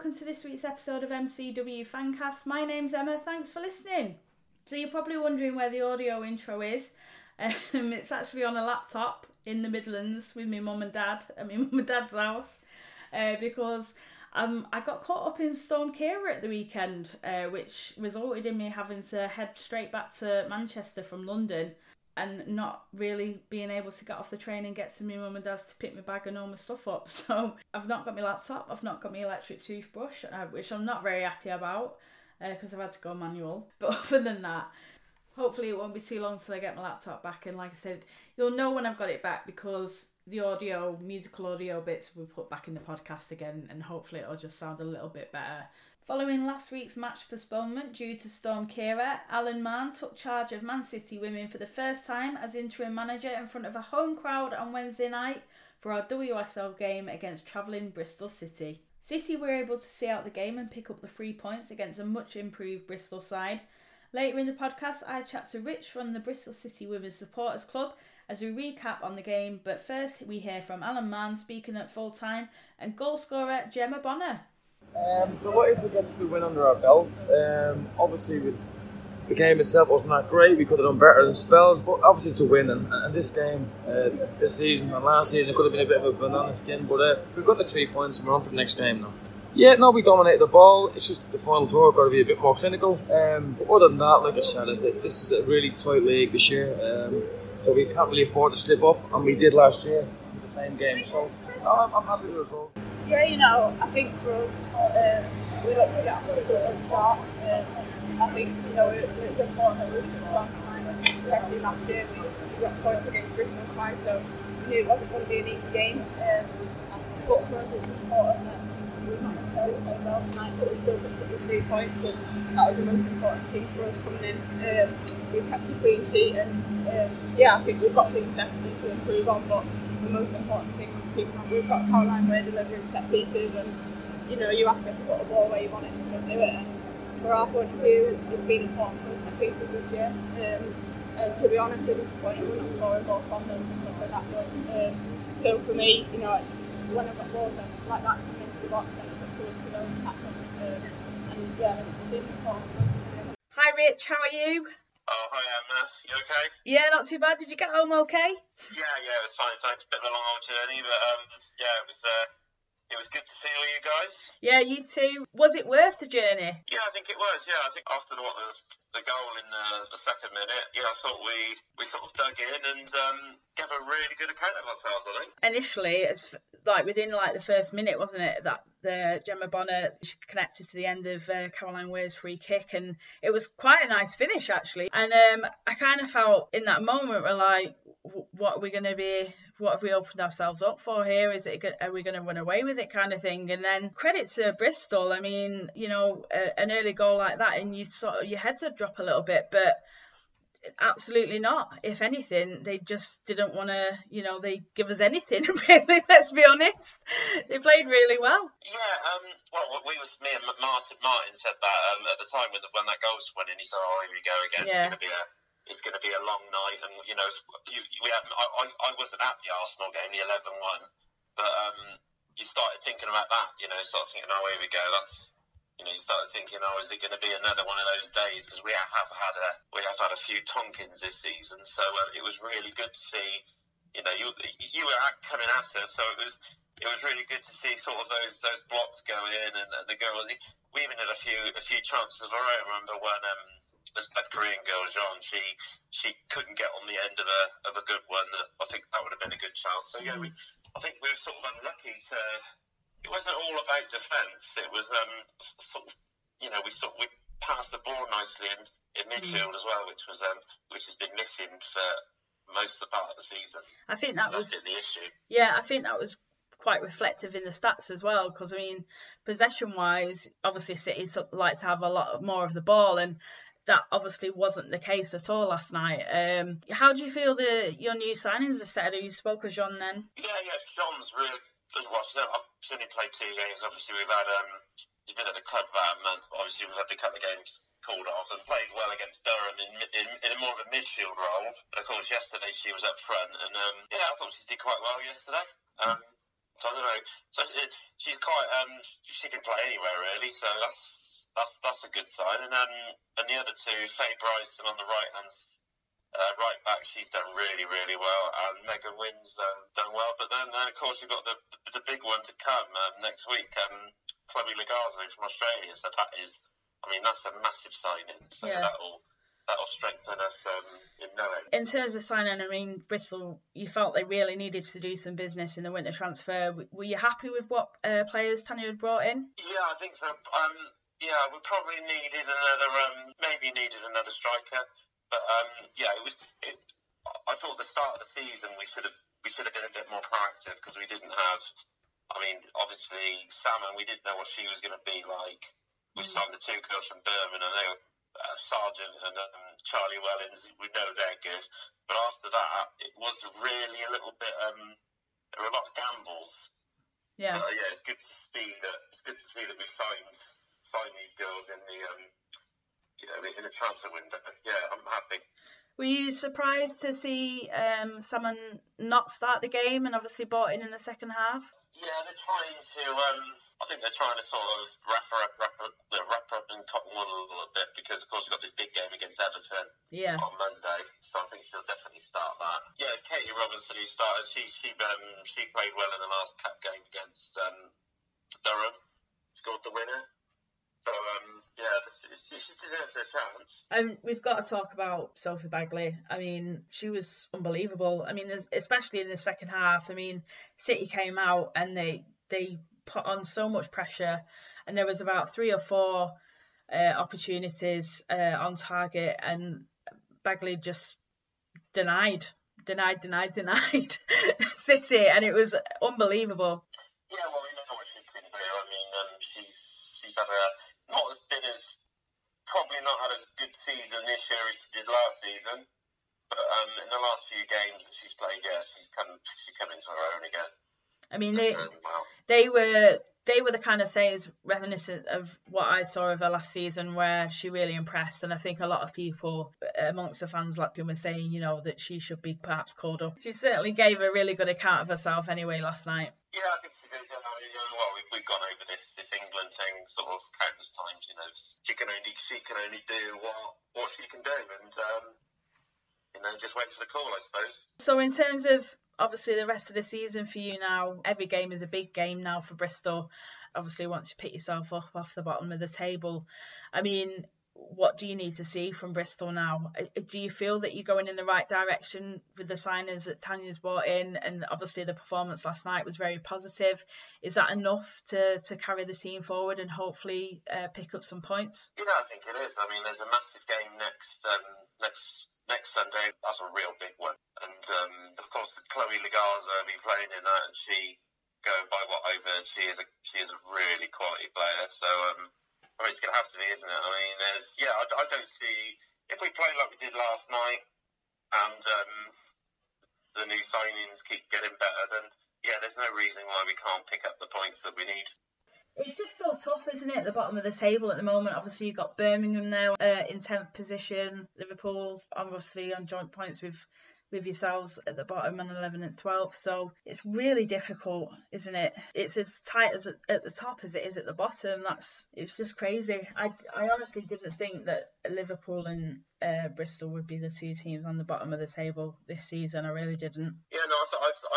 welcome to this week's episode of MCW Fancast. My name's Emma, thanks for listening. So, you're probably wondering where the audio intro is. Um, it's actually on a laptop in the Midlands with my mum and dad at my mum and dad's house uh, because um, I got caught up in Storm Ciara at the weekend, uh, which resulted in me having to head straight back to Manchester from London and not really being able to get off the train and get to my mum and dad's to pick my bag and all my stuff up. So I've not got my laptop, I've not got my electric toothbrush, uh, which I'm not very happy about because uh, I've had to go manual. But other than that, hopefully it won't be too long till I get my laptop back. And like I said, you'll know when I've got it back because the audio, musical audio bits will put back in the podcast again, and hopefully it'll just sound a little bit better. Following last week's match postponement due to Storm Ciara, Alan Mahon took charge of Man City women for the first time as interim manager in front of a home crowd on Wednesday night for our WSL game against travelling Bristol City. City were able to see out the game and pick up the three points against a much improved Bristol side. Later in the podcast, I chat to Rich from the Bristol City Women's Supporters Club as we recap on the game, but first we hear from Alan Mahon speaking at full time and goal scorer Gemma Bonner. Um, delighted to get the win under our belts. Um, obviously, with the game itself wasn't that great. We could have done better than spells, but obviously it's a win. And, and this game, uh, this season and last season, it could have been a bit of a banana skin. But uh, we've got the three points, and we're on to the next game now. Yeah, no, we dominated the ball. It's just the final tour got to be a bit more clinical. Um, but other than that, like I said, this is a really tight league this year, um, so we can't really afford to slip up, and we did last year in the same game. So I'm, I'm happy with the result. Yeah, you know, I think for us, uh, we look to get off to a good start. Um, I think, you know, it's important that we should last time, especially last year, we got points against Bristol twice, so we knew it wasn't going to be an easy game. Um, but for us, it's important that we not necessarily played well tonight, but we still picked up the three points, and that was the most important thing for us coming in. Um, we kept a clean sheet, and um, yeah, I think we've got things definitely to improve on, but the most important thing was keeping on. We've got Caroline Weir delivering set pieces, and you know, you ask her to put a ball where you want it, and she'll do it. And for our point of view, it's been important for set pieces this year. Um, and to be honest, we're disappointed we're not scoring goal from them because they're that good. Um, so for me, you know, it's when I've got balls like that coming into the box, then it's up to us to go and attack them. Um, and yeah, it's important for us this year. Hi, Rich. How are you? Oh, hi Emma. You okay? Yeah, not too bad. Did you get home okay? Yeah, yeah, it was fine. Thanks. Bit of a long old journey, but um, yeah, it was. Uh, it was good to see all you guys. Yeah, you too. Was it worth the journey? Yeah, I think it was. Yeah, I think after the, what was the goal in the, the second minute, yeah, I thought we we sort of dug in and um, gave a really good account of ourselves. I think initially, it's like within like the first minute, wasn't it, that the Gemma Bonner connected to the end of uh, Caroline Weir's free kick, and it was quite a nice finish actually. And um, I kind of felt in that moment we're like, what are we going to be? What have we opened ourselves up for here? Is it are we going to run away with it, kind of thing? And then credit to Bristol. I mean, you know, a, an early goal like that, and you sort of your heads would drop a little bit, but absolutely not. If anything, they just didn't want to, you know, they give us anything really. Let's be honest. They played really well. Yeah. Um. Well, we was me and Martin. Martin said that um, at the time when the, when that goal was winning. He said, "Oh, here we go again. Yeah. It's going to be a." It's going to be a long night, and you know, you, we had. I, I, wasn't at the Arsenal game, the 11-1, but um, you started thinking about that. You know, started thinking, oh, here we go. That's you know, you started thinking, oh, is it going to be another one of those days? Because we have had a we have had a few Tonkins this season, so uh, it was really good to see. You know, you you were coming at us, so it was it was really good to see sort of those those blocks go in and, and the girl. We even had a few a few chances of our own. I remember when um, this Beth Korean girl Jean, she she couldn't get on the end of a of a good one. I think that would have been a good chance. So yeah, we I think we were sort of unlucky to it wasn't all about defence. It was um, sort of, you know, we sort of, we passed the ball nicely in, in mm. midfield mm. as well, which was um, which has been missing for most of the part of the season. I think that was the issue. Yeah, I think that was quite reflective in the stats as well because I mean possession wise obviously City like to have a lot more of the ball and that obviously wasn't the case at all last night. Um, how do you feel the your new signings have? Have you spoke with John then? Yeah, yeah, John's really well, so I've seen only played two games. Obviously, we've had um, he's been at the club about a month, obviously we've had a couple of games called off and played well against Durham in, in, in more of a midfield role. Of course, yesterday she was up front, and um, yeah, I thought she did quite well yesterday. Um, So I don't know. So it, she's quite um she can play anywhere really. So that's that's that's a good sign. And then and the other two, Faye Bryson on the right hand uh, right back, she's done really, really well, and Megan Wynne's um, done well. But then, uh, of course, you've got the the big one to come um, next week, um, Chloe from Australia. So that is, I mean, that's a massive signing. So yeah. that'll that'll strengthen us um, in knowing. In terms of signing, I mean, Bristol, you felt they really needed to do some business in the winter transfer. Were you happy with what uh, players Tanya had brought in? Yeah, I think so. Um, yeah, we probably needed another, um, maybe needed another striker. But um, yeah, it was. It, I thought the start of the season we should have we should have been a bit more proactive because we didn't have. I mean, obviously, Salmon, we didn't know what she was going to be like. We mm. signed the two girls from Birmingham, and they were uh, Sargent and um, Charlie Wellings. We know they're good, but after that, it was really a little bit. Um, there were a lot of gambles. Yeah. Uh, yeah, it's good to see that. It's good to see that we signed signed these girls in the um, you know, in the transfer window. Yeah, I'm happy. Were you surprised to see um, someone not start the game and obviously bought in in the second half? Yeah, they're trying to. Um, I think they're trying to sort of wrap her up, wrap up, wrap up in cotton wool a little bit because, of course, we've got this big game against Everton yeah. on Monday. So I think she'll definitely start that. Yeah, Katie Robinson, who started, she she um, she played well in the last cup game against um, Durham. Scored the winner. Um, yeah, she deserves a chance. And we've got to talk about Sophie Baggaley. I mean, she was unbelievable. I mean, especially in the second half. I mean, City came out and they they put on so much pressure, and there was about three or four uh, opportunities uh, on target, and Baggaley just denied, denied, denied, denied City, and it was unbelievable. Yeah, well, we know what she can do. I mean, um, she's she's had a not as been as probably not had as good season this year as she did last season. But um, in the last few games that she's played, yeah, she's come she's come into her own again. I mean, they um, they were they were the kind of sayers reminiscent of what I saw of her last season, where she really impressed, and I think a lot of people amongst the fans like you were saying, you know, that she should be perhaps called up. She certainly gave a really good account of herself anyway last night. Yeah, I think she did. You know, you know well, we've, we've gone over this this England thing sort of countless times. You know, she can only she can only do what what she can do, and um, you know, just wait for the call, I suppose. So in terms of obviously the rest of the season for you now, every game is a big game now for Bristol. Obviously, once you pick yourself up off the bottom of the table, I mean, what do you need to see from Bristol now? Do you feel that you're going in the right direction with the signings that Tanya's brought in? And obviously, the performance last night was very positive. Is that enough to, to carry the team forward and hopefully uh, pick up some points? Yeah, I think it is. I mean, there's a massive game next um, next next Sunday. That's a real big one. And um, of course, Chloe Logarzo will be playing in that, and she, going by what I've heard, she is a she is a really quality player. So um, I mean, it's going to have to be, isn't it? I mean, there's yeah, I, I don't see if we play like we did last night, and um, the new signings keep getting better, then yeah, there's no reason why we can't pick up the points that we need. It's just so tough, isn't it, at the bottom of the table at the moment? Obviously, you've got Birmingham now uh, in 10th position. Liverpool's obviously on joint points with with yourselves at the bottom and 11 and 12. So it's really difficult, isn't it? It's as tight as at the top as it is at the bottom. That's it's just crazy. I, I honestly didn't think that Liverpool and uh, Bristol would be the two teams on the bottom of the table this season. I really didn't. Yeah, no, I, th- I,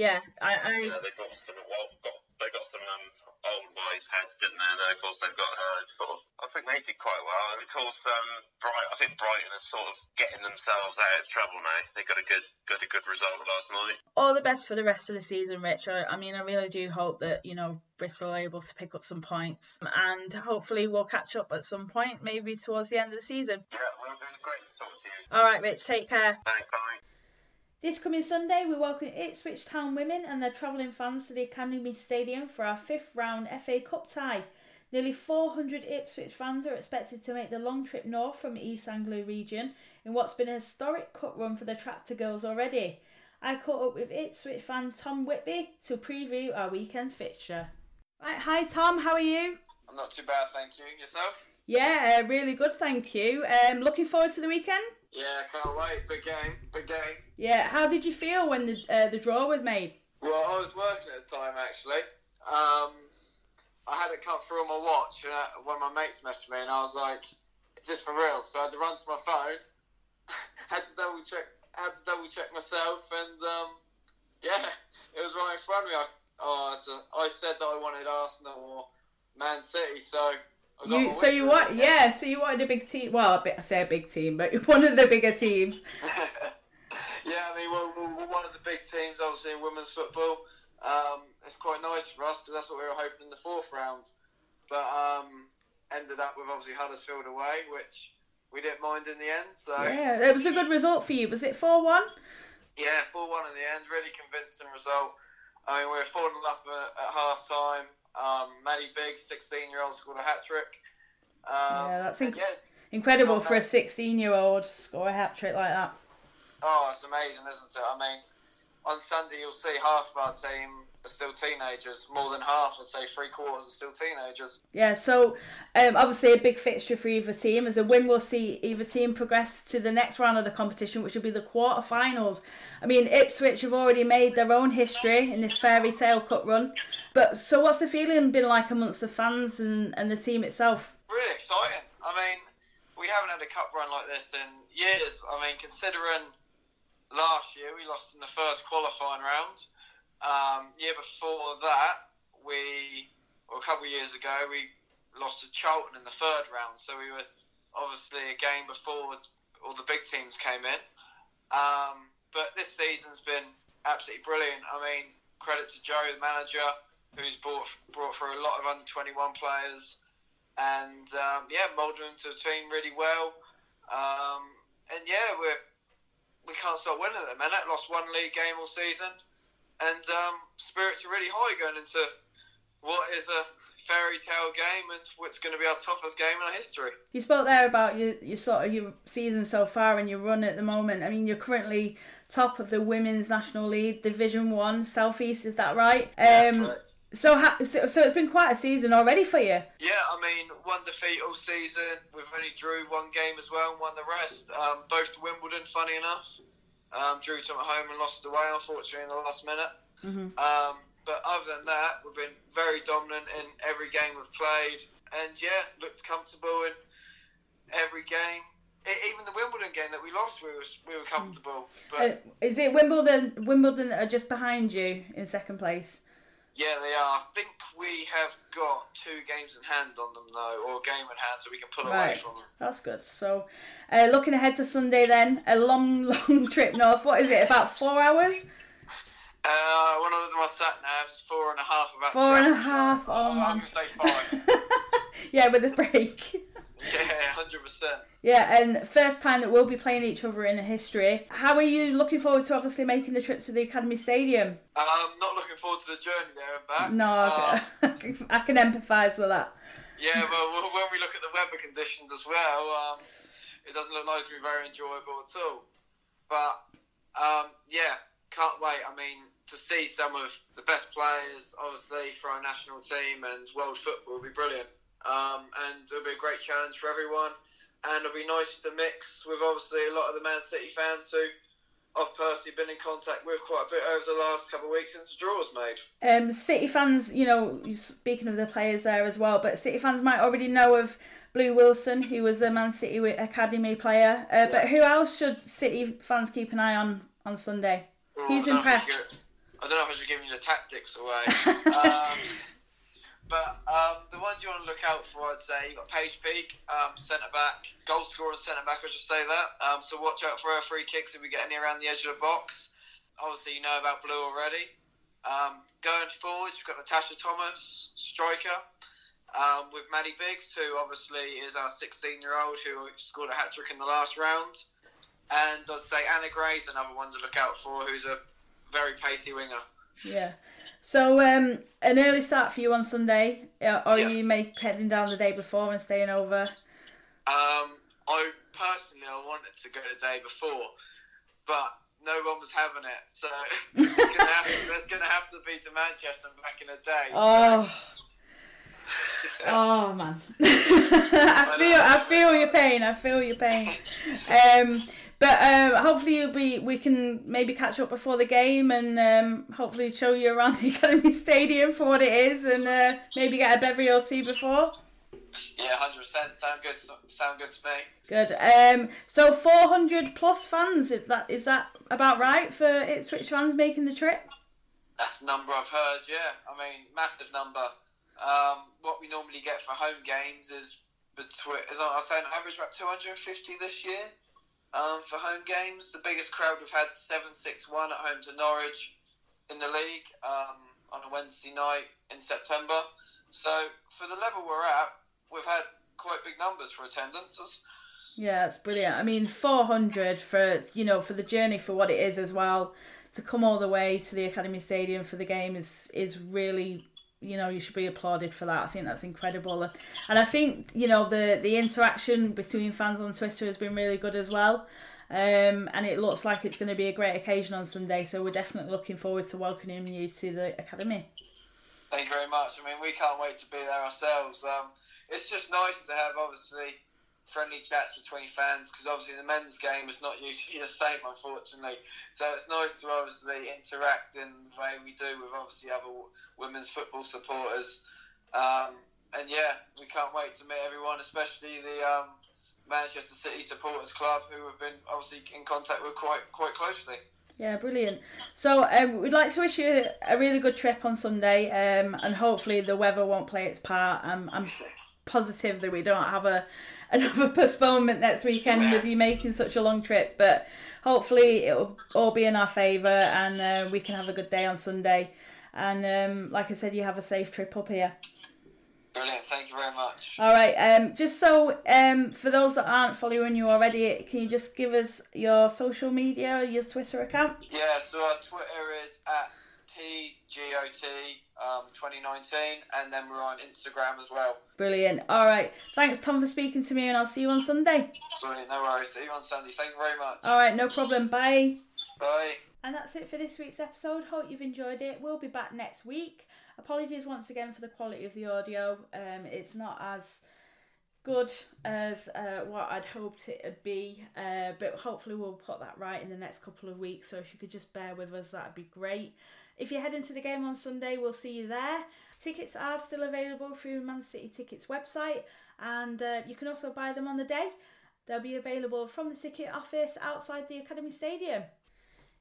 Yeah, I. I... Yeah, they got some. Well, got, they got some um, old wise heads, didn't they? And then of course they've got uh, sort of. I think they did quite well. And of course, um, Bright. I think Brighton is sort of getting themselves out of trouble now. They got a good, got a good result last night. All the best for the rest of the season, Rich. I, I mean, I really do hope that you know Bristol are able to pick up some points, and hopefully we'll catch up at some point, maybe towards the end of the season. Yeah, we'll do. Great to talk to you. All right, Rich. Take care. Thanks. Bye. This coming Sunday, we welcome Ipswich Town women and their travelling fans to the Academy Stadium for our fifth round FA Cup tie. Nearly 400 Ipswich fans are expected to make the long trip north from East Anglia region in what's been a historic cup run for the Tractor Girls already. I caught up with Ipswich fan Tom Whitby to preview our weekend's fixture. Right, hi Tom, how are you? I'm not too bad, thank you. Yourself? Yeah, uh, really good, thank you. Um, looking forward to the weekend. Yeah, can't wait. Big game, big game. Yeah, how did you feel when the uh, the draw was made? Well, I was working at the time actually. Um, I had it come through on my watch, and uh, one of my mates messaged me, and I was like, "Is this for real?" So I had to run to my phone, had to double check, had to double check myself, and um, yeah, it was right in front of me. I, oh, I said that I wanted Arsenal or Man City, so. You, so you want yeah, so you wanted a big team. Well, a bit, I say a big team, but one of the bigger teams. yeah, I mean, we're, we're, one of the big teams, obviously in women's football. Um, it's quite nice for us because that's what we were hoping in the fourth round. But um, ended up with obviously Huddersfield away, which we didn't mind in the end. So yeah, it was a good result for you. Was it four one? Yeah, four one in the end. Really convincing result. I mean, we were four 0 up at, at half time. Um, Maddie Biggs, 16 year old, scored a hat trick. Um, yeah, that's inc- incredible for a 16 year old score a hat trick like that. Oh, it's amazing, isn't it? I mean, on Sunday you'll see half of our team are still teenagers. More than half, I'd say three quarters, are still teenagers. Yeah, so um, obviously a big fixture for either team. As a win, we'll see either team progress to the next round of the competition, which will be the quarterfinals. I mean, Ipswich have already made their own history in this fairy tale cup run. But so, what's the feeling been like amongst the fans and, and the team itself? Really exciting. I mean, we haven't had a cup run like this in years. I mean, considering last year we lost in the first qualifying round um, year before that, we, well, a couple of years ago, we lost to Charlton in the third round. So we were obviously a game before all the big teams came in. Um, but this season's been absolutely brilliant. I mean, credit to Joe, the manager, who's brought brought through a lot of under twenty one players, and um, yeah, moulded into to the team really well. Um, and yeah, we're we can't stop winning at the minute. Lost one league game all season and um, spirits are really high going into what is a fairy tale game and what's going to be our toughest game in our history. You spoke there about your, your sort of your season so far and your run at the moment. I mean, you're currently top of the women's national league, Division One Southeast. Is that right? Um, right. So, ha- so, so it's been quite a season already for you. Yeah, I mean, one defeat all season. We've only drew one game as well and won the rest. Um, both to Wimbledon, funny enough. Um, drew to them at home and lost away, unfortunately, in the last minute. Mm-hmm. Um, but other than that, we've been very dominant in every game we've played, and yeah, looked comfortable in every game. even the Wimbledon game that we lost, we were we were comfortable. But uh, is it Wimbledon? Wimbledon are just behind you in second place. Yeah, they are. I think we have got two games in hand on them though, or a game in hand, so we can pull right. away from them. That's good. So, uh, looking ahead to Sunday, then a long, long trip north. What is it? About four hours. Uh, when I was my sat navs, four and a half. About four and a half. Oh, oh I'm gonna say five. yeah, with a break. Yeah, hundred percent. Yeah, and first time that we'll be playing each other in history. How are you looking forward to obviously making the trip to the Academy Stadium? I'm um, not looking forward to the journey there and back. No, um, I can empathise with that. Yeah, well, when we look at the weather conditions as well, um, it doesn't look nice to be very enjoyable at all. But um, yeah, can't wait. I mean, to see some of the best players, obviously, for our national team and world football will be brilliant. Um, and it'll be a great challenge for everyone. And it'll be nice to mix with obviously a lot of the Man City fans who I've personally been in contact with quite a bit over the last couple of weeks since the draw was made. Um, City fans, you know, speaking of the players there as well, but City fans might already know of Blue Wilson, who was a Man City Academy player. Uh, yeah. But who else should City fans keep an eye on on Sunday? Who's impressed? I don't know if I should give you the tactics away. um, but um, the ones you want to look out for, I'd say, you've got Paige Peake, um, centre back, goal scorer and centre back, I should say that. Um, so watch out for her free kicks if we get any around the edge of the box. Obviously, you know about Blue already. Um, going forward, you've got Natasha Thomas, striker, um, with Maddie Biggs, who obviously is our 16 year old who scored a hat trick in the last round. And I'd say Anna Gray's another one to look out for, who's a very pacey winger. Yeah. So um, an early start for you on Sunday, uh, or yeah. you make heading down the day before and staying over? Um, I personally I wanted to go the day before, but no one was having it, so it's gonna have to, it's gonna have to be to Manchester and back in a day. Oh. oh man, I feel I feel your pain. I feel your pain. Um, but um, hopefully you'll be. We can maybe catch up before the game and um, hopefully show you around the Academy Stadium for what it is, and uh, maybe get a beverly or two before. Yeah, hundred percent. Sound good. Sound good to me. Good. Um, so four hundred plus fans. Is that is that about right for Ipswich fans making the trip? That's the number I've heard. Yeah, I mean, massive number. Um, what we normally get for home games is between, as I was saying, an average about 250 this year um, for home games. The biggest crowd we've had 761 at home to Norwich in the league um, on a Wednesday night in September. So for the level we're at, we've had quite big numbers for attendances. Yeah, it's brilliant. I mean, 400 for you know for the journey for what it is as well. To come all the way to the Academy Stadium for the game is is really you know you should be applauded for that. I think that's incredible, and I think you know the the interaction between fans on Twitter has been really good as well. Um, and it looks like it's going to be a great occasion on Sunday, so we're definitely looking forward to welcoming you to the academy. Thank you very much. I mean, we can't wait to be there ourselves. Um, it's just nice to have, obviously, friendly chats between fans because obviously the men's game is not usually the same, unfortunately. So it's nice to obviously interact in the way we do with obviously other women's football supporters. Um, and yeah, we can't wait to meet everyone, especially the um, Manchester City Supporters Club, who have been obviously in contact with quite quite closely. Yeah, brilliant. So um, we'd like to wish you a really good trip on Sunday, um, and hopefully the weather won't play its part. Um, I'm positive that we don't have a another postponement next weekend with you making such a long trip, but hopefully it'll all be in our favour and uh, we can have a good day on Sunday. And um, like I said, you have a safe trip up here. Brilliant, thank you very much. All right, um, just so um, for those that aren't following you already, can you just give us your social media, your Twitter account? Yeah, so our Twitter is at TGOT um, 2019, and then we're on Instagram as well. Brilliant. All right, thanks Tom for speaking to me, and I'll see you on Sunday. Brilliant, no worries. See you on Sunday. Thank you very much. All right, no problem. Bye. Bye. And that's it for this week's episode. Hope you've enjoyed it. We'll be back next week. Apologies once again for the quality of the audio. Um, it's not as good as uh, what I'd hoped it would be, uh, but hopefully we'll put that right in the next couple of weeks. So if you could just bear with us, that'd be great. If you're heading to the game on Sunday, we'll see you there. Tickets are still available through Man City Tickets website, and uh, you can also buy them on the day. They'll be available from the ticket office outside the Academy Stadium.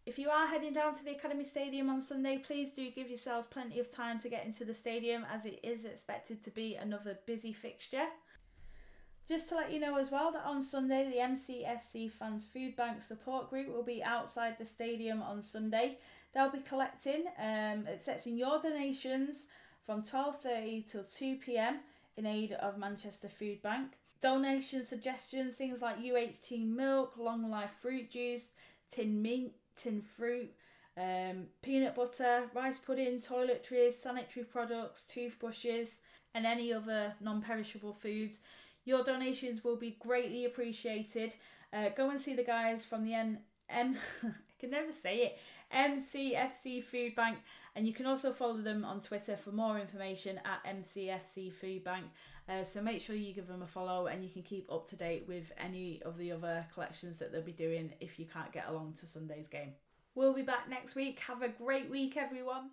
If you are heading down to the Academy Stadium on Sunday, please do give yourselves plenty of time to get into the stadium as it is expected to be another busy fixture. Just to let you know as well that on Sunday the MCFC Fans Food Bank support group will be outside the stadium on Sunday. They'll be collecting, um, accepting your donations from 12:30 till 2 p.m. in aid of Manchester Food Bank. Donation suggestions, things like UHT milk, long life fruit juice, tin mint, tin fruit, um, peanut butter, rice pudding, toiletries, sanitary products, toothbrushes, and any other non perishable foods. Your donations will be greatly appreciated. Uh, go and see the guys from the M. M I can never say it. MCFC Food Bank, and you can also follow them on Twitter for more information at MCFC Food Bank. Uh, so make sure you give them a follow, and you can keep up to date with any of the other collections that they'll be doing if you can't get along to Sunday's game. We'll be back next week. Have a great week, everyone.